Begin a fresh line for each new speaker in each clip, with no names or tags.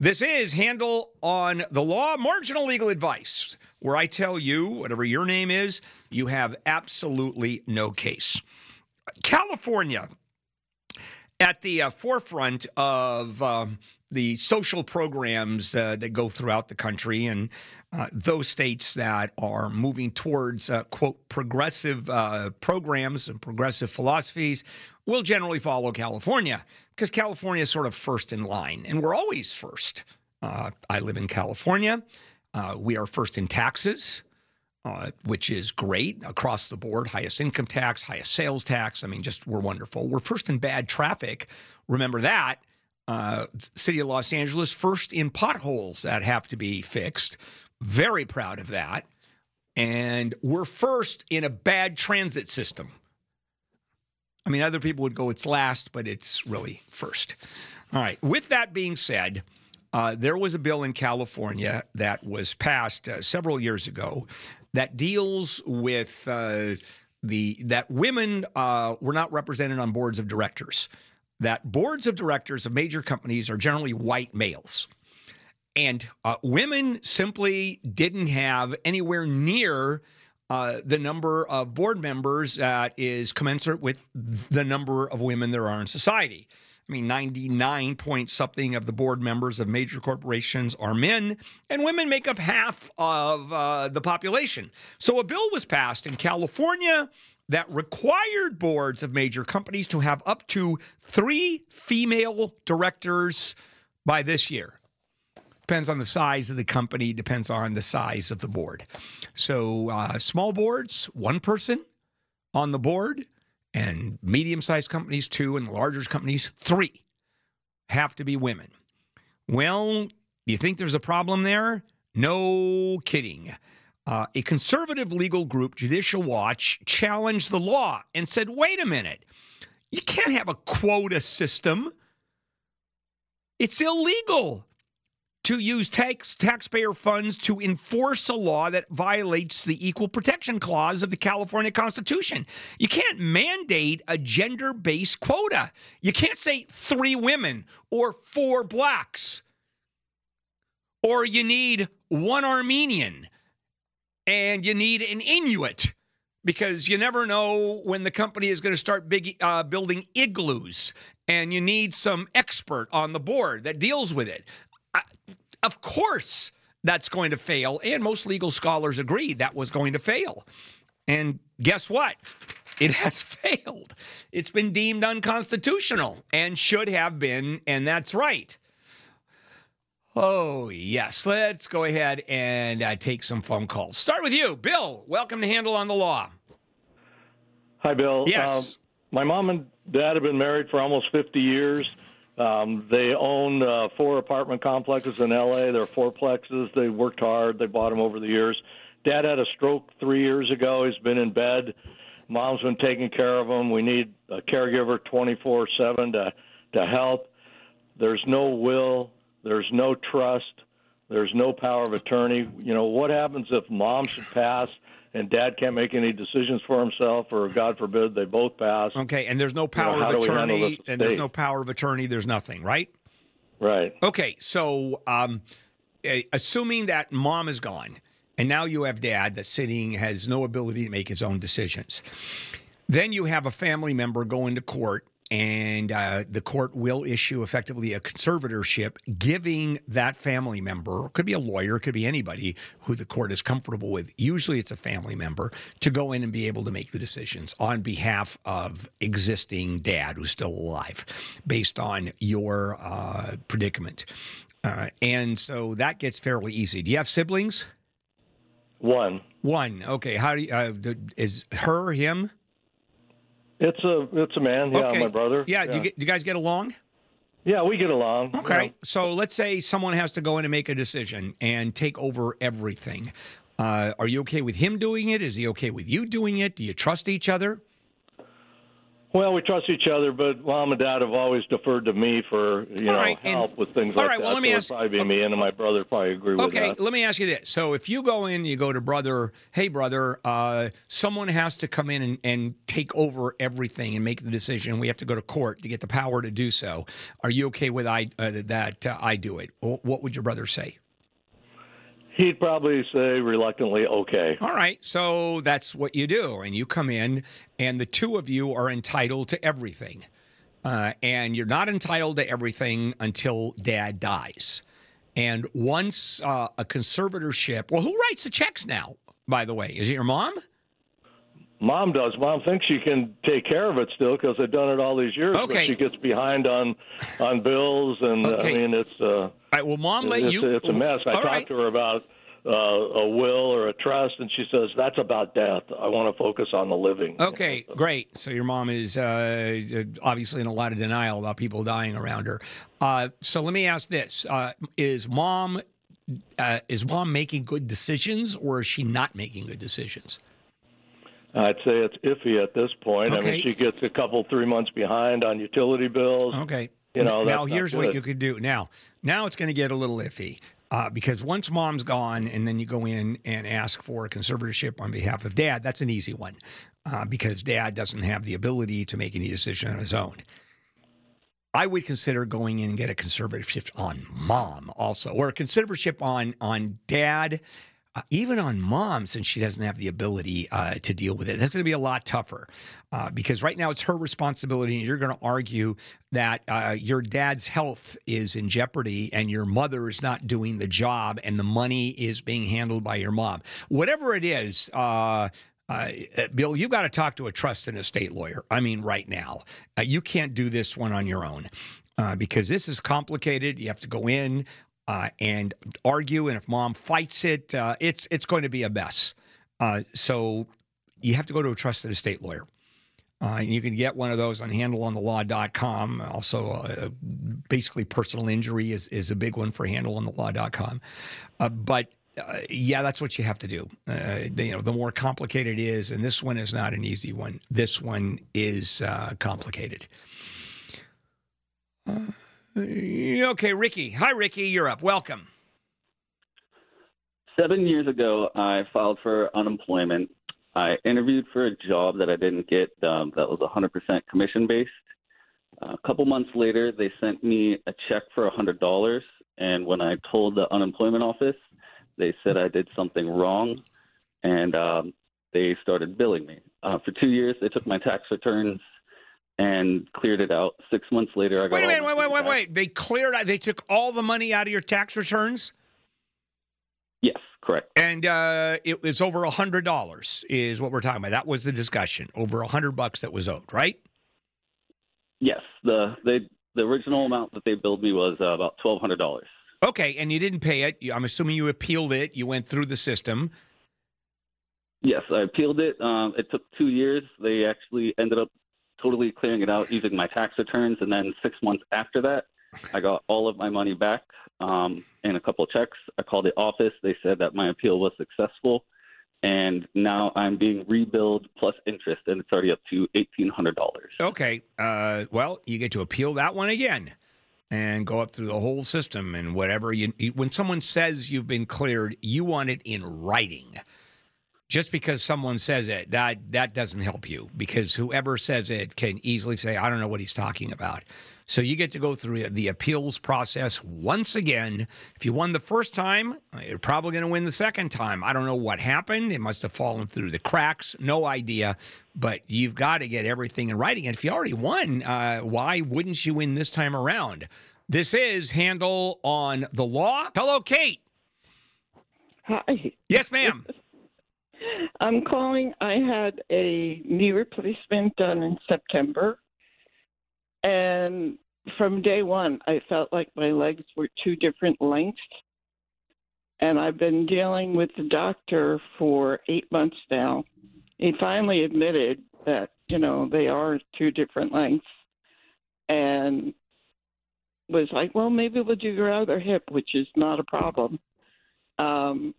This is Handle on the Law, marginal legal advice, where I tell you, whatever your name is, you have absolutely no case. California, at the uh, forefront of um, the social programs uh, that go throughout the country and uh, those states that are moving towards, uh, quote, progressive uh, programs and progressive philosophies will generally follow California because California is sort of first in line, and we're always first. Uh, I live in California. Uh, we are first in taxes, uh, which is great across the board highest income tax, highest sales tax. I mean, just we're wonderful. We're first in bad traffic. Remember that. Uh, City of Los Angeles, first in potholes that have to be fixed. Very proud of that. And we're first in a bad transit system. I mean, other people would go it's last, but it's really first. All right. With that being said, uh, there was a bill in California that was passed uh, several years ago that deals with uh, the that women uh, were not represented on boards of directors. That boards of directors of major companies are generally white males, and uh, women simply didn't have anywhere near uh, the number of board members that is commensurate with the number of women there are in society. I mean, 99 point something of the board members of major corporations are men, and women make up half of uh, the population. So a bill was passed in California that required boards of major companies to have up to three female directors by this year. Depends on the size of the company, depends on the size of the board. So, uh, small boards, one person on the board, and medium sized companies, two, and larger companies, three have to be women. Well, you think there's a problem there? No kidding. Uh, a conservative legal group, Judicial Watch, challenged the law and said, wait a minute, you can't have a quota system. It's illegal to use tax, taxpayer funds to enforce a law that violates the Equal Protection Clause of the California Constitution. You can't mandate a gender based quota. You can't say three women or four blacks, or you need one Armenian and you need an Inuit because you never know when the company is going to start big, uh, building igloos and you need some expert on the board that deals with it. I, of course, that's going to fail. And most legal scholars agree that was going to fail. And guess what? It has failed. It's been deemed unconstitutional and should have been, and that's right. Oh, yes. Let's go ahead and uh, take some phone calls. Start with you. Bill, welcome to Handle on the Law.
Hi, Bill.
Yes.
Uh, my mom and dad have been married for almost 50 years. Um, they own uh, four apartment complexes in LA. They're fourplexes. They worked hard. They bought them over the years. Dad had a stroke three years ago. He's been in bed. Mom's been taking care of him. We need a caregiver 24/7 to to help. There's no will. There's no trust. There's no power of attorney. You know what happens if mom should pass and dad can't make any decisions for himself, or God forbid they both pass?
Okay, and there's no power of
do we handle
attorney, and there's no power of attorney. There's nothing, right?
Right.
Okay, so um, assuming that mom is gone, and now you have dad that's sitting has no ability to make his own decisions. Then you have a family member go into court, and uh, the court will issue effectively a conservatorship, giving that family member, could be a lawyer, could be anybody who the court is comfortable with. Usually, it's a family member to go in and be able to make the decisions on behalf of existing dad who's still alive, based on your uh, predicament. Uh, and so that gets fairly easy. Do you have siblings?
One.
One. Okay. How do you, uh, is her him?
It's a it's a man. Yeah,
okay.
my brother.
Yeah. Do, you get, do you guys get along?
Yeah, we get along.
Okay.
know.
So let's say someone has to go in and make a decision and take over everything. Uh, are you okay with him doing it? Is he okay with you doing it? Do you trust each other?
Well, we trust each other, but mom and dad have always deferred to me for you
All
know
right, and-
help with things
all
like
right,
that.
well, let me
so
ask-
probably be me, and my brother probably agree with
Okay,
that.
let me ask you this. So if you go in, you go to brother, hey, brother, uh, someone has to come in and, and take over everything and make the decision. We have to go to court to get the power to do so. Are you okay with I uh, that uh, I do it? What would your brother say?
He'd probably say reluctantly, "Okay."
All right, so that's what you do, and you come in, and the two of you are entitled to everything, uh, and you're not entitled to everything until Dad dies. And once uh, a conservatorship, well, who writes the checks now? By the way, is it your mom?
Mom does. Mom thinks she can take care of it still because they've done it all these years.
Okay.
But she gets behind on on bills, and
Okay.
I mean it's uh,
All right, well, mom let
it's,
you.
it's a mess. I
All
talked
right.
to her about uh, a will or a trust, and she says that's about death. I want to focus on the living.
Okay, great. So your mom is uh, obviously in a lot of denial about people dying around her. Uh, so let me ask this: uh, Is mom uh, is mom making good decisions, or is she not making good decisions?
I'd say it's iffy at this point. I mean, she gets a couple, three months behind on utility bills.
Okay.
You know,
now here's what you could do. Now, now it's going to get a little iffy uh, because once mom's gone, and then you go in and ask for a conservatorship on behalf of dad. That's an easy one uh, because dad doesn't have the ability to make any decision on his own. I would consider going in and get a conservatorship on mom also, or a conservatorship on on dad. Uh, even on mom, since she doesn't have the ability uh, to deal with it, that's going to be a lot tougher uh, because right now it's her responsibility, and you're going to argue that uh, your dad's health is in jeopardy and your mother is not doing the job, and the money is being handled by your mom. Whatever it is, uh, uh, Bill, you got to talk to a trusted estate lawyer. I mean, right now, uh, you can't do this one on your own uh, because this is complicated. You have to go in uh, and argue, and if mom fights it, uh, it's it's going to be a mess. Uh, so you have to go to a trusted estate lawyer. Uh, and you can get one of those on handleonthelaw.com. Also, uh, basically, personal injury is, is a big one for handleonthelaw.com. Uh, but uh, yeah, that's what you have to do. Uh, the, you know, the more complicated it is, and this one is not an easy one. This one is uh, complicated. Uh, okay, Ricky. Hi, Ricky. You're up. Welcome.
Seven years ago, I filed for unemployment. I interviewed for a job that I didn't get um, that was 100% commission based. a couple months later, they sent me a check for $100. And when I told the unemployment office, they said I did something wrong and um, they started billing me. Uh, for two years, they took my tax returns and cleared it out. Six months later, I got
Wait a minute. Wait, wait, wait,
back.
wait. They cleared. They took all the money out of your tax returns,
Yes, correct.
and uh, it was over a hundred dollars. Is what we're talking about. That was the discussion. Over a hundred bucks that was owed, right?
Yes, the they the original amount that they billed me was uh, about twelve hundred dollars.
Okay, and you didn't pay it. You- I'm assuming you appealed it. You went through the system.
Yes, I appealed it. Um, it took two years. They actually ended up totally clearing it out using my tax returns, and then six months after that, I got all of my money back um, and a couple of checks. I called the office. They said that my appeal was successful, and now I'm being rebilled plus interest, and it's already up to eighteen hundred dollars.
Okay. Uh, well, you get to appeal that one again and go up through the whole system and whatever. You, when someone says you've been cleared, you want it in writing. Just because someone says it, that that doesn't help you because whoever says it can easily say, "I don't know what he's talking about." So you get to go through the appeals process once again. If you won the first time, you're probably going to win the second time. I don't know what happened. It must have fallen through the cracks. No idea. But you've got to get everything in writing. And if you already won, uh, why wouldn't you win this time around? This is Handle on the Law. Hello, Kate.
Hi.
Yes, ma'am.
I'm calling. I had a knee replacement done in September. And from day one, I felt like my legs were two different lengths. And I've been dealing with the doctor for eight months now. He finally admitted that, you know, they are two different lengths. And was like, well, maybe we'll do your other hip, which is not a problem. Um,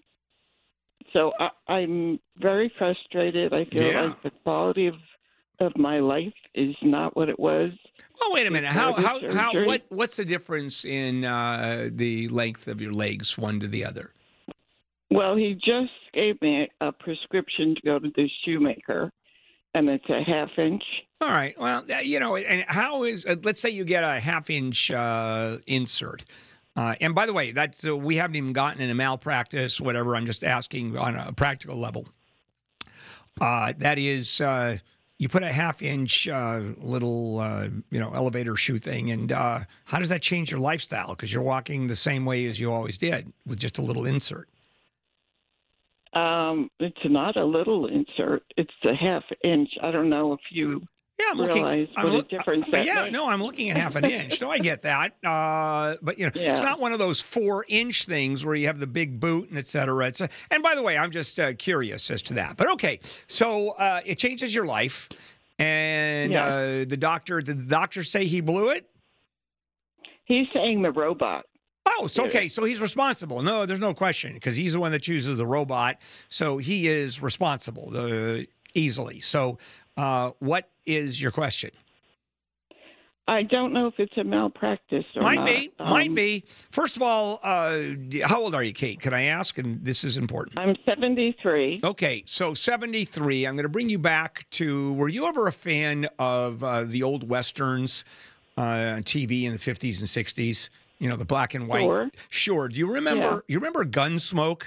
so I, I'm very frustrated. I feel
Yeah.
like the quality of of my life is not what it was.
Well, wait a minute. How how how what what's the difference in uh, the length of your legs one to the other?
Well, he just gave me a prescription to go to the shoemaker, and it's a half inch.
All right. Well, uh, you know, and how is uh, let's say you get a half inch uh, insert. Uh, and by the way, that's uh, we haven't even gotten into malpractice, whatever. I'm just asking on a practical level. Uh, that is, uh, you put a half inch uh, little, uh, you know, elevator shoe thing, and how does that change your lifestyle? Because you're walking the same way as you always did with just a little insert.
Um, it's not a little insert; it's a half inch. I don't know if you
Yeah, I'm looking.
realize
I'm
what a difference
uh, yeah,
makes.
no, I'm looking at half an inch. No, I get that. Uh, but you know, it's not one of those four inch things where you have the big boot and et cetera. It's a, and by the way, I'm just uh, curious as to that. But okay, so uh, it changes your life, and
Yeah.
uh, the doctor. Did the doctor say he blew it?
He's saying the robot.
Oh, so okay. So he's responsible. No, there's no question because he's the one that chooses the robot. So he is responsible uh, easily. So, uh, what is your question?
I don't know if it's a malpractice or
Might
not.
be. might
Um,
be. First of all, uh, how old are you, Kate? Can I ask? And this is important.
I'm 73.
Okay, so 73. I'm going to bring you back to. Were you ever a fan of uh, the old westerns uh, on TV in the 50s and 60s? You know, the black and white.
Sure.
Sure. Do you remember?
Yeah.
You remember Gunsmoke?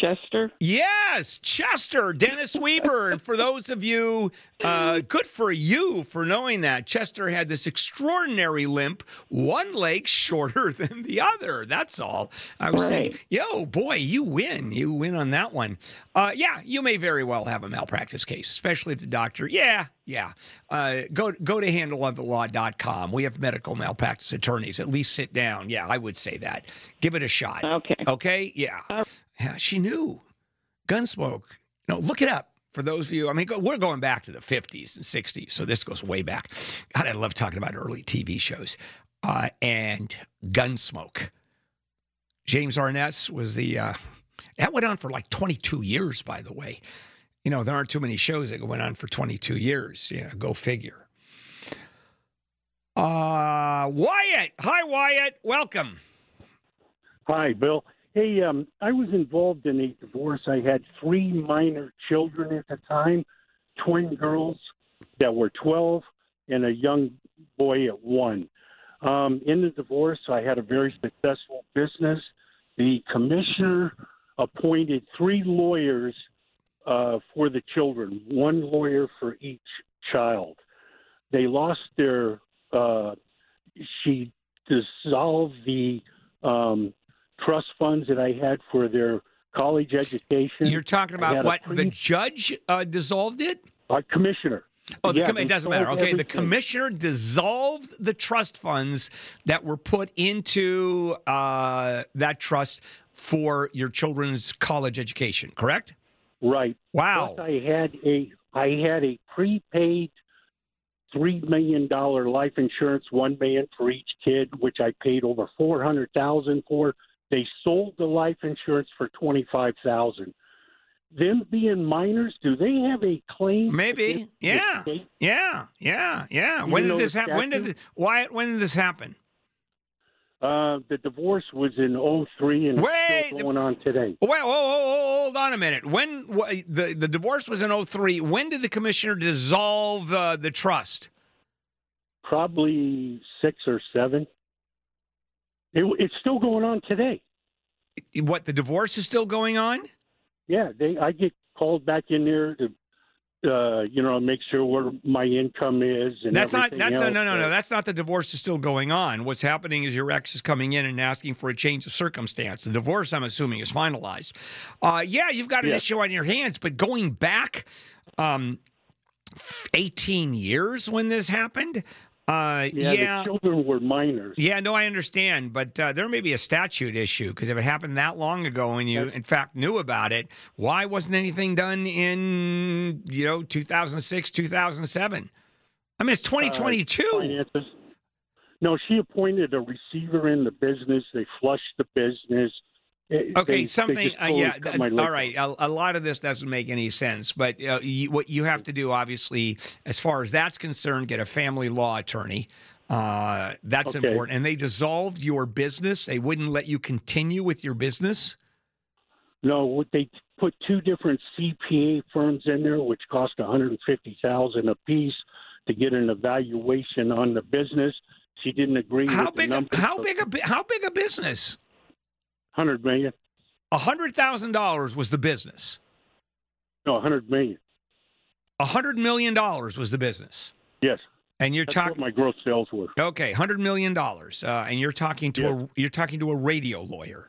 Chester.
Yes, Chester, Dennis Weaver. and for those of you, uh, good for you for knowing that. Chester had this extraordinary limp, one leg shorter than the other. That's all. I was
Right.
thinking, yo, boy, you win. You win on that one. Uh, yeah, you may very well have a malpractice case, especially if the doctor, yeah, yeah. Uh, go go to handleonthelaw.com. We have medical malpractice attorneys. At least sit down. Yeah, I would say that. Give it a shot.
Okay.
Okay, yeah. Yeah, she knew. Gunsmoke. Know, look it up for those of you. I mean, go, we're going back to the 50s and 60s, so this goes way back. God, I love talking about early TV shows. Uh, and Gunsmoke. James Arness was the. Uh, that went on for like 22 years, by the way. You know, there aren't too many shows that went on for 22 years. Yeah, go figure. Uh, Wyatt. Hi, Wyatt. Welcome.
Hi, Bill. Hey, um, I was involved in a divorce. I had three minor children at the time, twin girls that were 12 and a young boy at one. Um, in the divorce, I had a very successful business. The commissioner appointed three lawyers uh, for the children, one lawyer for each child. They lost their, uh, she dissolved the um, trust funds that I had for their college education.
You're talking about what the judge uh, dissolved it.
uh, commissioner.
Oh, the
Yeah,
com- it doesn't matter. Okay, the commissioner dissolved the trust funds that were put into uh, that trust for your children's college education. Correct?
Right.
Wow.
Plus, I had a I had a prepaid three million dollar life insurance, one million for each kid, which I paid over four hundred thousand for. They sold the life insurance for twenty five thousand. Them being minors, do they have a claim?
Maybe. Yeah. Yeah. Yeah. Yeah.
You
When did this happen? When did
statute?
Wyatt? When did this happen?
Uh, the divorce was in '03 and
Wait,
it's still going on today.
Wait, whoa, whoa, whoa, hold on a minute. When wh- the the divorce was in 03, when did the commissioner dissolve uh, the trust?
Probably six or seven. It, it's still going on today.
What the divorce is still going on?
Yeah, they. I get called back in there to, uh, you know, make sure where my income is and
That's not. That's no,
else.
no, no, no. That's not the divorce is still going on. What's happening is your ex is coming in and asking for a change of circumstance. The divorce, I'm assuming, is finalized. Uh, yeah, you've got an
Yeah.
issue on your hands, but going back, um, 18 years when this happened. Uh,
yeah,
yeah,
the children were minors.
Yeah, no, I understand, but uh, there may be a statute issue because if it happened that long ago and you, in fact, knew about it, why wasn't anything done in you know 2006, 2007? I mean, it's 2022.
Finances. No, she appointed a receiver in the business. They flushed the business. It-
Okay,
they- they
something.
just
Uh, yeah.
cut
th-
my
all right. A, a lot of this doesn't make any sense, but uh, you, what you have to do, obviously, as far as that's concerned, get a family law attorney. Uh, that's
Okay.
important. And they dissolved your business. They wouldn't let you continue with your business.
No, they put two different CPA firms in there, which cost one hundred and fifty thousand apiece to get an evaluation on the business. She didn't agree
How big?
the
A,
numbers.
how big a how big a business?
Hundred million?
A hundred thousand dollars was the business.
No, a hundred million.
A hundred million dollars was the business.
Yes,
And you're talking
my gross sales were.
okay, hundred million dollars, uh, and you're talking to a you're talking to a radio lawyer.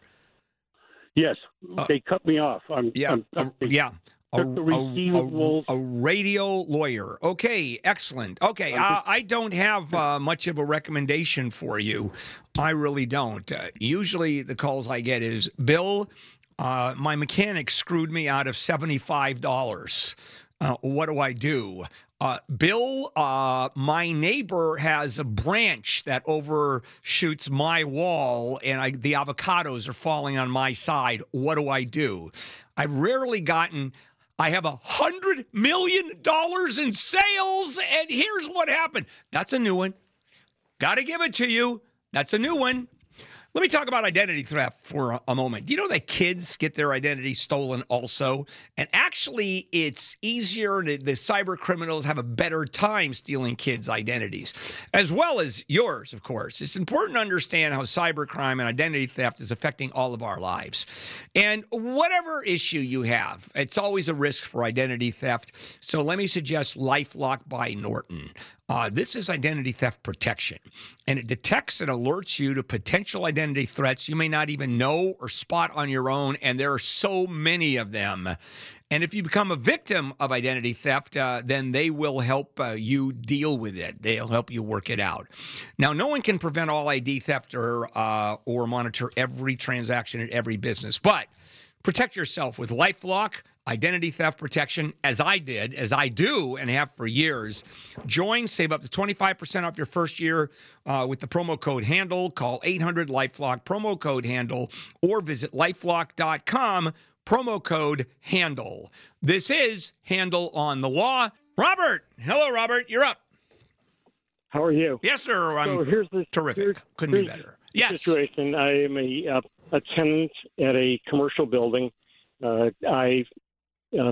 Yes,
Uh,
they cut me off. I'm,
Yeah,
I'm,
a-
they
yeah. A, a- a- a radio lawyer. Okay, excellent. Okay, uh, I don't have uh, much of a recommendation for you. I really don't. Uh, usually, the calls I get is Bill. Uh, my mechanic screwed me out of seventy-five dollars. Uh, what do I do? Uh, Bill, uh, my neighbor has a branch that overshoots my wall, and I, the avocados are falling on my side. What do I do? I've rarely gotten. I have a hundred million dollars in sales, and here's what happened. That's a new one. Got to give it to you. That's a new one. Let me talk about identity theft for a- moment. Do you know that kids get their identity stolen also? And actually, it's easier. To, the cyber criminals have a better time stealing kids' identities, as well as yours, of course. It's important to understand how cybercrime and identity theft is affecting all of our lives. And whatever issue you have, it's always a risk for identity theft. So let me suggest Lifelock by Norton. Uh, this is identity theft protection, and it detects and alerts you to potential identity threats you may not even know or spot on your own. And there are so many of them. And if you become a victim of identity theft, uh, then they will help uh, you deal with it. They'll help you work it out. Now, no one can prevent all ID theft or uh, or monitor every transaction at every business, but protect yourself with LifeLock identity theft protection, as I did, as I do, and have for years. Join, save up to 25% off your first year uh, with the promo code HANDLE. Call 800 Lifelock, promo code HANDLE, or visit lifelock.com, promo code HANDLE. This is Handle on the Law. Robert, hello, Robert, you're up.
How are you?
Yes, sir. I'm
so here's the
terrific.
here's-
Couldn't be better. Yes.
Situation. I am a uh, a tenant at a commercial building. Uh, I uh,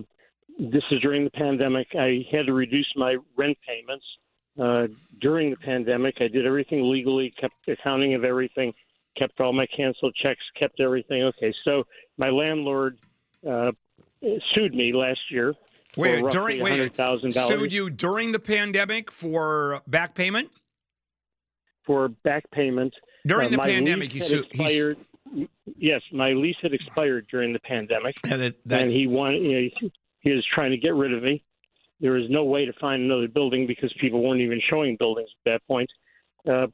this is during the pandemic. I had to reduce my rent payments. Uh, during the pandemic, I did everything legally, kept accounting of everything, kept all my canceled checks, kept everything. Okay, so my landlord uh, sued me last year
Wait, during wait,
hundred thousand
sued you during the pandemic for back payment?
for back payment.
During
Uh,
the pandemic, he sued. he-.
Yes, my lease had expired during the pandemic,
Yeah, that, that,
and he wanted. You know, he, he was trying to get rid of me. There was no way to find another building because people weren't even showing buildings at that point. Uh,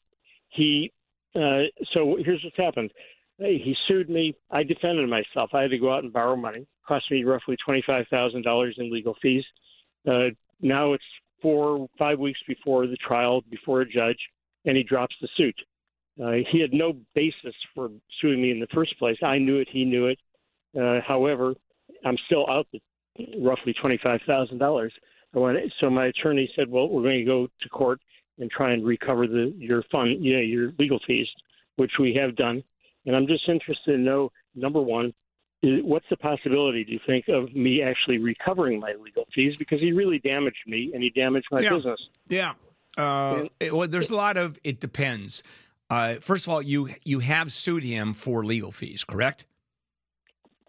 he. Uh, so here's what's happened. Hey, He sued me. I defended myself. I had to go out and borrow money. It Cost me roughly twenty-five thousand dollars in legal fees. Uh, now it's four, five weeks before the trial, before a judge, and he drops the suit. Uh, he had no basis for suing me in the first place. I knew it. He knew it. Uh, however, I'm still out the roughly twenty-five thousand dollars. So my attorney said, "Well, we're going to go to court and try and recover the your fund, you know, your legal fees, which we have done." And I'm just interested to know, number one, what's the possibility, do you think, of me actually recovering my legal fees because he really damaged me and he damaged my
Yeah.
business?
Yeah. Uh, it- well, there's a lot of it depends. Uh, first of all, you you have sued him for legal fees, correct?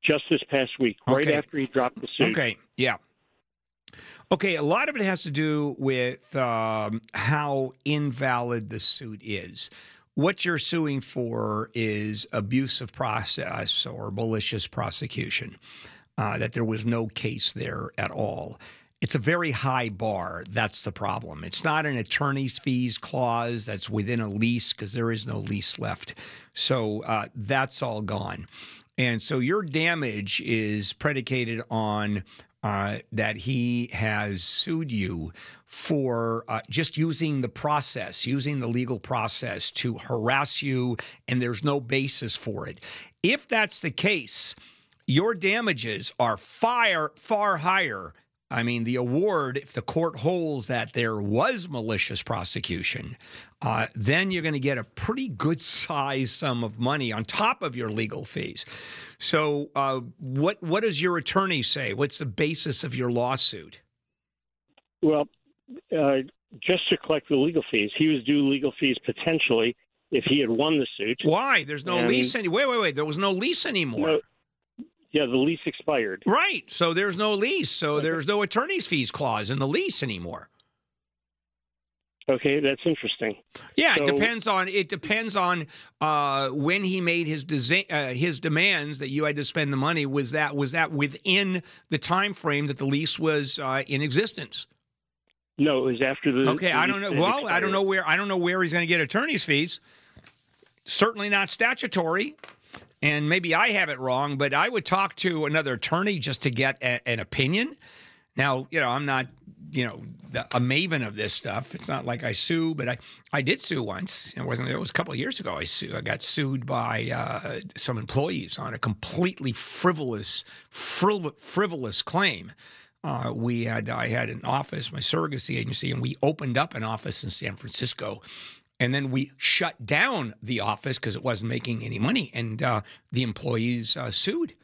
Just this past week, right
Okay.
after he dropped the suit.
Okay. Yeah. Okay. A lot of it has to do with um, how invalid the suit is. What you're suing for is abuse of process or malicious prosecution. Uh, that there was no case there at all. It's a very high bar. That's the problem. It's not an attorney's fees clause that's within a lease because there is no lease left. So uh, that's all gone. And so your damage is predicated on uh, that he has sued you for uh, just using the process, using the legal process to harass you, and there's no basis for it. If that's the case, your damages are far, far higher. I mean, the award, if the court holds that there was malicious prosecution, uh, then you're going to get a pretty good size sum of money on top of your legal fees. So, uh, what what does your attorney say? What's the basis of your lawsuit?
Well, uh, just to collect the legal fees, he was due legal fees potentially if he had won the suit.
Why? There's no
And-
lease any. Wait, wait, wait. There was no lease anymore.
No, yeah, the lease expired.
Right. So there's no lease. So there's no attorney's fees clause in the lease anymore.
Okay, that's interesting.
Yeah, it depends on it depends on uh, when he made his desi- uh, his demands that you had to spend the money. Was that was that within the time frame that the lease was uh, in existence?
No, it was after the.
Okay,
the
I don't know. Well, I don't know where I don't know where he's going to get attorney's fees. Certainly not statutory. And maybe I have it wrong, but I would talk to another attorney just to get a, an opinion. Now, you know, I'm not, you know, the- a maven of this stuff. It's not like I sue, but I, I did sue once. It wasn't. It was a couple of years ago. I sue. I got sued by uh, some employees on a completely frivolous, frivol- frivolous claim. Uh, we had I had an office, my surrogacy agency, and we opened up an office in San Francisco, and then we shut down the office because it wasn't making any money, and uh, the employees uh, sued.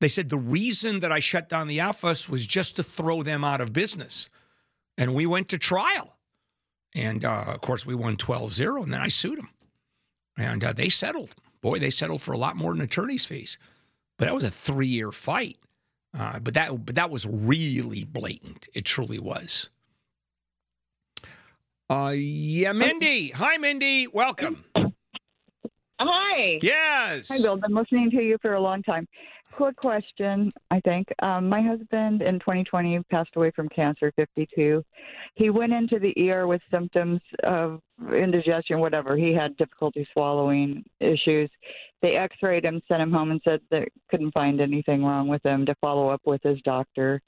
They said the reason that I shut down the office was just to throw them out of business, and we went to trial, and uh, of course we won 12-0, and then I sued them, and uh, they settled. Boy, they settled for a lot more than attorney's fees, but that was a three-year fight. Uh, but that but that was really blatant. It truly was. Uh, yeah, Mindy. Hi, Mindy. Welcome.
Hi.
Yes.
Hi, Bill. Been listening to you for a long time. Quick question, I think. Um, my husband in 2020 passed away from cancer, 52. He went into the ER with symptoms of indigestion, whatever. He had difficulty swallowing issues. They x rayed him, sent him home, and said they couldn't find anything wrong with him to follow up with his doctor.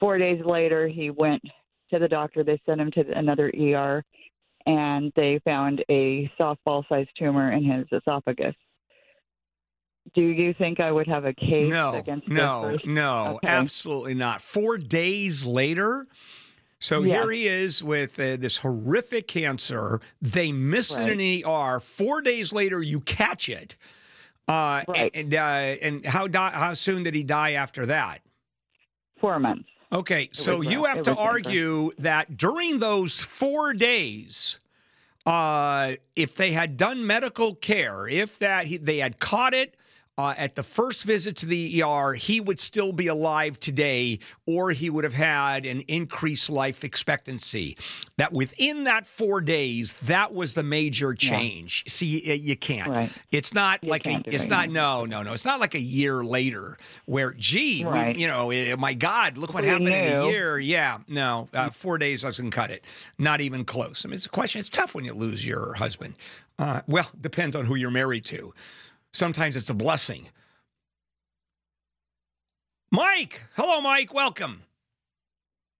Four days later, he went to the doctor. They sent him to another ER, and they found a softball sized tumor in his esophagus. Do you think I would have a case
No,
against
no, no,
Okay.
absolutely not. Four days later. So
Yeah.
here he is with uh, this horrific cancer. They miss it in an ER. Four days later, you catch it. Uh, And uh, and how di- how soon did he die after that?
Four months.
Okay, so
was
you
rough.
have to argue that during those four days, uh, if they had done medical care, if that he, they had caught it uh, at the first visit to the ER, he would still be alive today, or he would have had an increased life expectancy. That within that four days, that was the major change. See, y- you can't.
Right.
It's not like a, it's
it,
not no no no. It's not like a year later where gee, we- you know, eh, my God, look what
We
happened in a year. Yeah, no, uh, four days doesn't cut it. Not even close. I mean, it's a question. It's tough when you lose your husband. Uh, well, depends on who you're married to. Sometimes it's a blessing. Mike, hello, Mike. Welcome.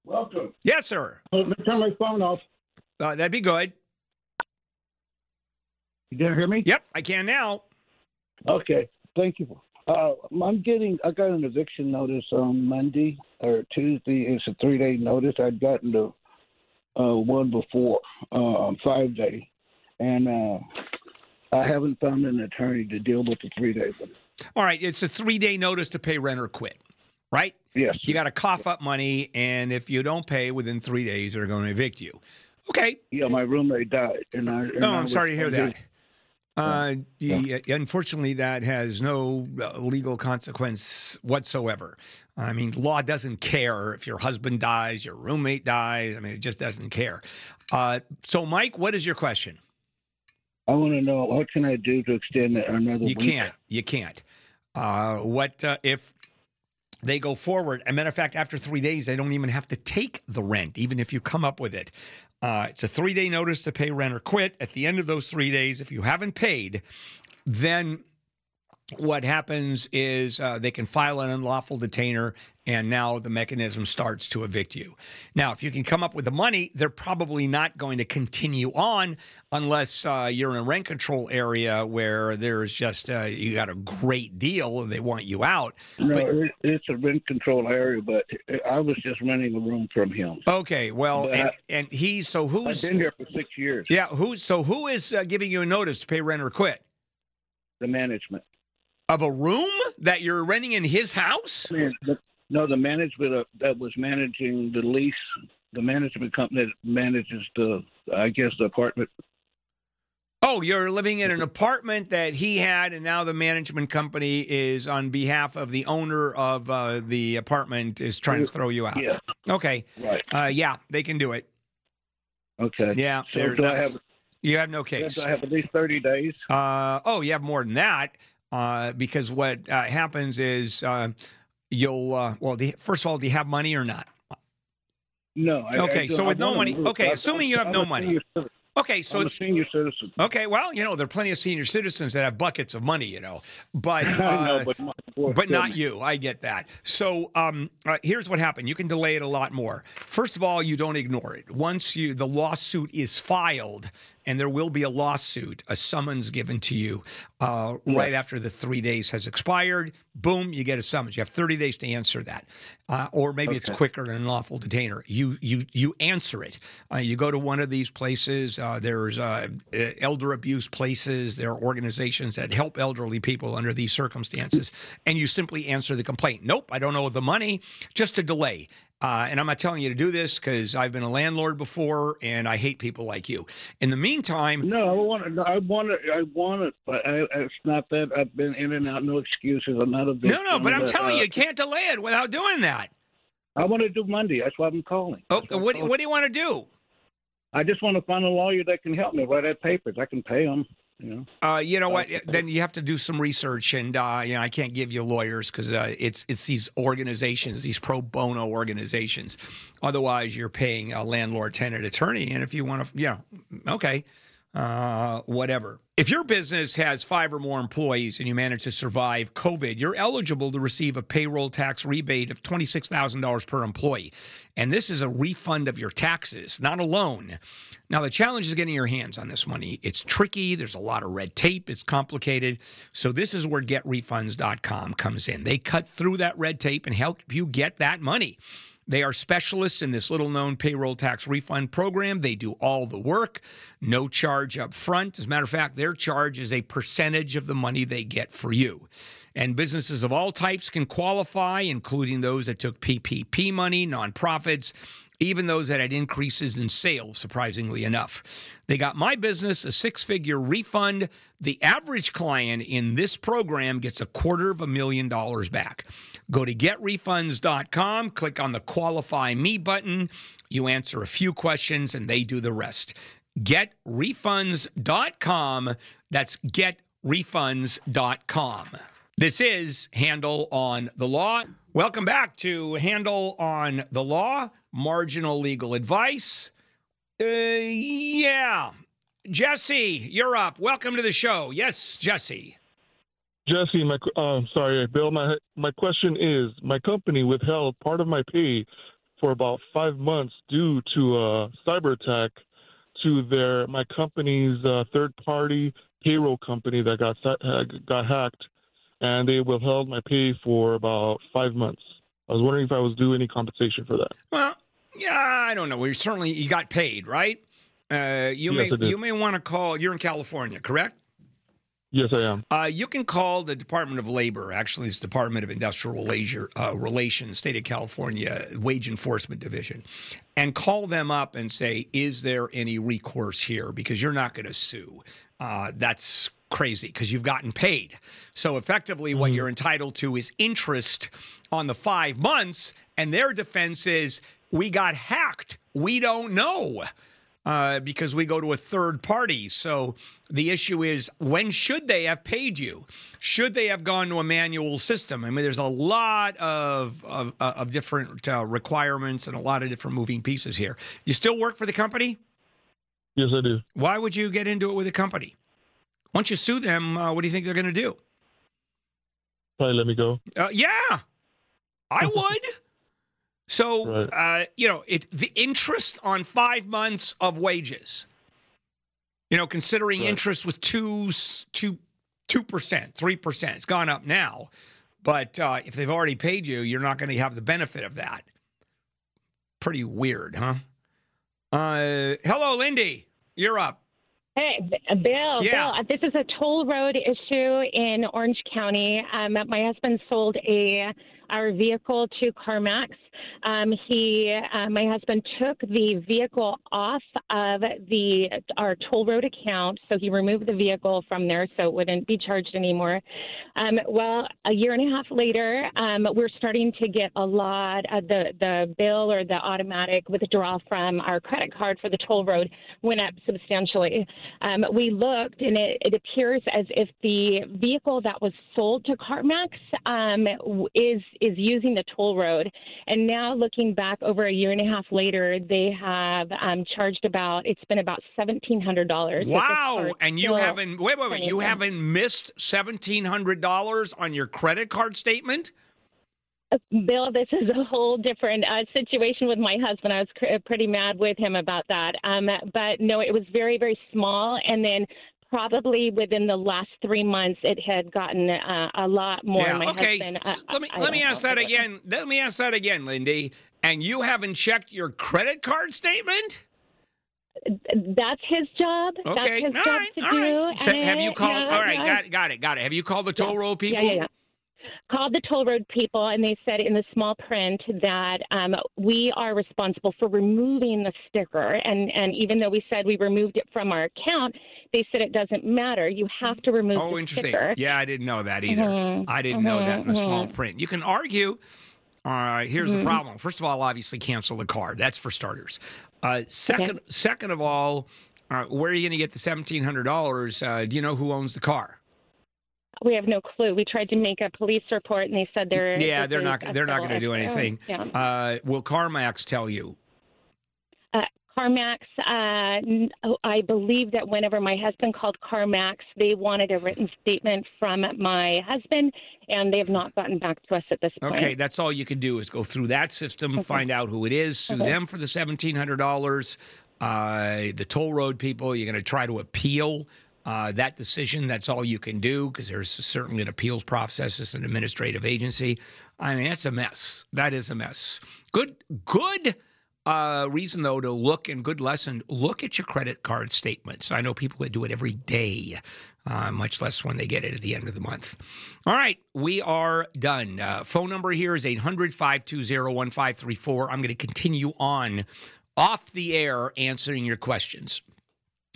Welcome.
Yes, sir.
Let me turn my phone off.
Uh, that'd be good.
You didn't hear me?
Yep, I can now.
Okay. Thank you. Uh, I'm getting. I got an eviction notice on Monday or Tuesday. It's a three day notice. I'd gotten the uh, one before uh, five day, and uh, I haven't found an attorney to deal with the three days.
All right, it's a three day notice to pay rent or quit, right?
Yes.
You got to cough up money, and if you don't pay within three days, they're going to evict you. Okay.
Yeah, my roommate died, and I. and
Oh,
I
I'm
was-
sorry to hear that. Uh, the- Unfortunately, that has no uh, legal consequence whatsoever. I mean, law doesn't care if your husband dies, your roommate dies. I mean, it just doesn't care. Uh, so, Mike, what is your question?
I want to know what can I do to extend it another
You
week?
can't. You can't. Uh, what uh, if they go forward? As a matter of fact, after three days, they don't even have to take the rent, even if you come up with it. Uh, it's a three day notice to pay rent or quit. At the end of those three days, if you haven't paid, then what happens is uh, they can file an unlawful detainer, and now the mechanism starts to evict you. Now, if you can come up with the money, they're probably not going to continue on unless uh, you're in a rent control area where there's just uh, you got a great deal and they want you out.
No,
But-
it's a rent control area, but I was just renting a room from him.
okay, well, and,
I-
and he's so
I've
who's
been here for six years.
yeah who's so who is uh, giving you a notice to pay rent or quit
The management.
Of a room that you're renting in his house?
No, the management that was managing the lease, the management company that manages the, I guess, the apartment.
Oh, you're living in an apartment that he had, and now the management company is on behalf of the owner of uh, the apartment is trying to throw you out.
Yeah,
Okay.
right.
Uh, yeah, they can do it.
Okay.
Yeah,
So do I have?
You have no case.
Do I have at least thirty days?
Uh, oh, you have more than that uh, because what uh, happens is uh, you'll uh, well. Do you- first of all, do you have money or not?
No. I,
Okay,
I
so with no money- okay, assuming you have
I'm
no money. Okay, so
I'm a senior citizen.
okay, well, you know there are plenty of senior citizens that have buckets of money, you know, but
I know,
uh,
but
but not you. I get that. So um, uh, here's what happened. You can delay it a lot more. First of all, you don't ignore it. Once you the lawsuit is filed, and there will be a lawsuit, a summons given to you uh, right after the three days has expired. Boom, you get a summons. You have 30 days to answer that, uh, or maybe it's quicker than an unlawful detainer. You you you answer it. Uh, you go to one of these places. Uh, there's uh, uh, elder abuse places. There are organizations that help elderly people under these circumstances, and you simply answer the complaint. Nope, I don't owe the money. Just a delay. Uh, and I'm not telling you to do this because I've been a landlord before, and I hate people like you. In the meantime,
No, I want to. I want it. I want it, but I, it's not that. I've been in and out. No excuses. I'm not a victim.
no, no, but I'm
Uh,
telling you, you can't delay it without doing that.
I want to do Monday. That's why I'm calling.
Oh,
That's why I'm
what,
calling.
what do you want to do?
I just want to find a lawyer that can help me write out papers. I can pay them. You know.
Uh, you know what? Then you have to do some research, and uh, you know I can't give you lawyers because uh, it's it's these organizations, these pro bono organizations. Otherwise, you're paying a landlord tenant attorney, and if you want to, you know, okay, uh, whatever. If your business has five or more employees and you manage to survive COVID, you're eligible to receive a payroll tax rebate of $26,000 per employee. And this is a refund of your taxes, not a loan. Now, the challenge is getting your hands on this money. It's tricky, there's a lot of red tape, it's complicated. So, this is where getrefunds.com comes in. They cut through that red tape and help you get that money. They are specialists in this little known payroll tax refund program. They do all the work, no charge up front. As a matter of fact, their charge is a percentage of the money they get for you. And businesses of all types can qualify, including those that took PPP money, nonprofits, even those that had increases in sales, surprisingly enough. They got my business a six figure refund. The average client in this program gets a quarter of a million dollars back. Go to getrefunds.com, click on the qualify me button. You answer a few questions and they do the rest. Getrefunds.com. That's getrefunds.com. This is Handle on the Law. Welcome back to Handle on the Law, marginal legal advice. Uh, yeah. Jesse, you're up. Welcome to the show. Yes, Jesse.
Jesse, my uh, sorry, Bill. My my question is: my company withheld part of my pay for about five months due to a cyber attack to their my company's uh, third party payroll company that got uh, got hacked, and they withheld my pay for about five months. I was wondering if I was due any compensation for that.
Well, yeah, I don't know. We certainly you got paid, right? Uh, you
Yes,
may you may want to call. You're in California, correct?
Yes, I am.
Uh, you can call the Department of Labor, actually, it's Department of Industrial Leisure, uh, Relations, State of California Wage Enforcement Division, and call them up and say, is there any recourse here? Because you're not going to sue. Uh, that's crazy because you've gotten paid. So effectively, what you're entitled to is interest on the five months, and their defense is, we got hacked. We don't know uh, because we go to a third party. So the issue is when should they have paid you? Should they have gone to a manual system? I mean, there's a lot of of, of different uh, requirements and a lot of different moving pieces here. You still work for the company?
Yes, I do.
Why would you get into it with a company? Once you sue them, uh, what do you think they're going to do?
probably let me go.
Uh, yeah, I would. So, uh, you know, it the interest on five months of wages. You know, considering interest was two two two percent, three percent. It's gone up now, but uh, if they've already paid you, you're not going to have the benefit of that. Pretty weird, huh? Uh, hello, Lindy. You're up.
Hey, Bill.
Yeah.
Bill, this is a toll road issue in Orange County. Um, my husband sold a our vehicle to CarMax. Um, he, uh, my husband, took the vehicle off of the our toll road account, so he removed the vehicle from there, so it wouldn't be charged anymore. Um, well, a year and a half later, um, we're starting to get a lot of the the bill or the automatic withdrawal from our credit card for the toll road went up substantially. Um, we looked, and it, it appears as if the vehicle that was sold to CarMax um, is is using the toll road. And now, looking back over a year and a half later, they have um, charged about it's been about seventeen hundred dollars.
Wow! And you haven't wait, wait, wait. You haven't missed seventeen hundred dollars on your credit card statement.
Bill, this is a whole different uh, situation with my husband. I was cr- pretty mad with him about that. Um, but no, it was very, very small. And then probably within the last three months, it had gotten uh, a lot more.
yeah.
my
okay.
husband. uh,
let me
I
let me ask that again. Let me ask that again, Lindy. And you haven't checked your credit card statement?
That's his job. That's
Okay.
his
all
job
right.
to
all
do.
right. So have you called?
yeah,
all right.
yeah.
Got it. Got it. Got it. Have you called the toll road people?
Yeah, yeah, yeah. Called the toll road people, and they said in the small print that um, we are responsible for removing the sticker. And, and even though we said we removed it from our account, they said it doesn't matter. You have to remove
Oh,
the
interesting.
sticker.
Yeah, I didn't know that either.
Mhm,
I didn't know that in the
mhm,
small
mhm.
print. You can argue. All right, here's the problem. First of all, obviously cancel the card. That's for starters. Uh, second, second of all, uh, where are you going to get the seventeen hundred dollars? Uh, do you know who owns the car?
We have no clue. We tried to make a police report, and they said they're
Yeah, they're not. They're not going to do anything.
Yeah.
Uh, will CarMax tell you?
Uh, CarMax, uh, I believe that whenever my husband called CarMax, they wanted a written statement from my husband, and they have not gotten back to us at this point.
Okay, that's all you can do is go through that system, find out who it is, sue
Okay.
them for the seventeen hundred dollars. Uh, the toll road people, you're going to try to appeal uh, that decision. That's all you can do because there's certainly an appeals process. It's an administrative agency. I mean, that's a mess. That is a mess. Good, good. Uh, reason though to look and good lesson look at your credit card statements i know people that do it every day uh, much less when they get it at the end of the month all right we are done uh, phone number here is 800-520-1534 i'm going to continue on off the air answering your questions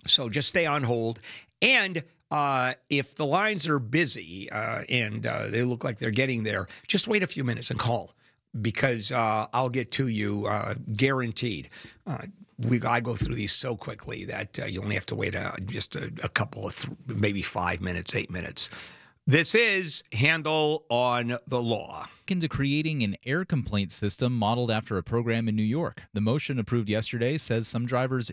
so just stay on hold and uh, if the lines are busy uh, and uh, they look like they're getting there just wait a few minutes and call because uh, I'll get to you uh, guaranteed. Uh, we I go through these so quickly that you only have to wait just a, a couple of th- maybe five minutes, eight minutes. This is Handel on the law.
into creating an air complaint system modeled after a program in New York. The motion approved yesterday says some drivers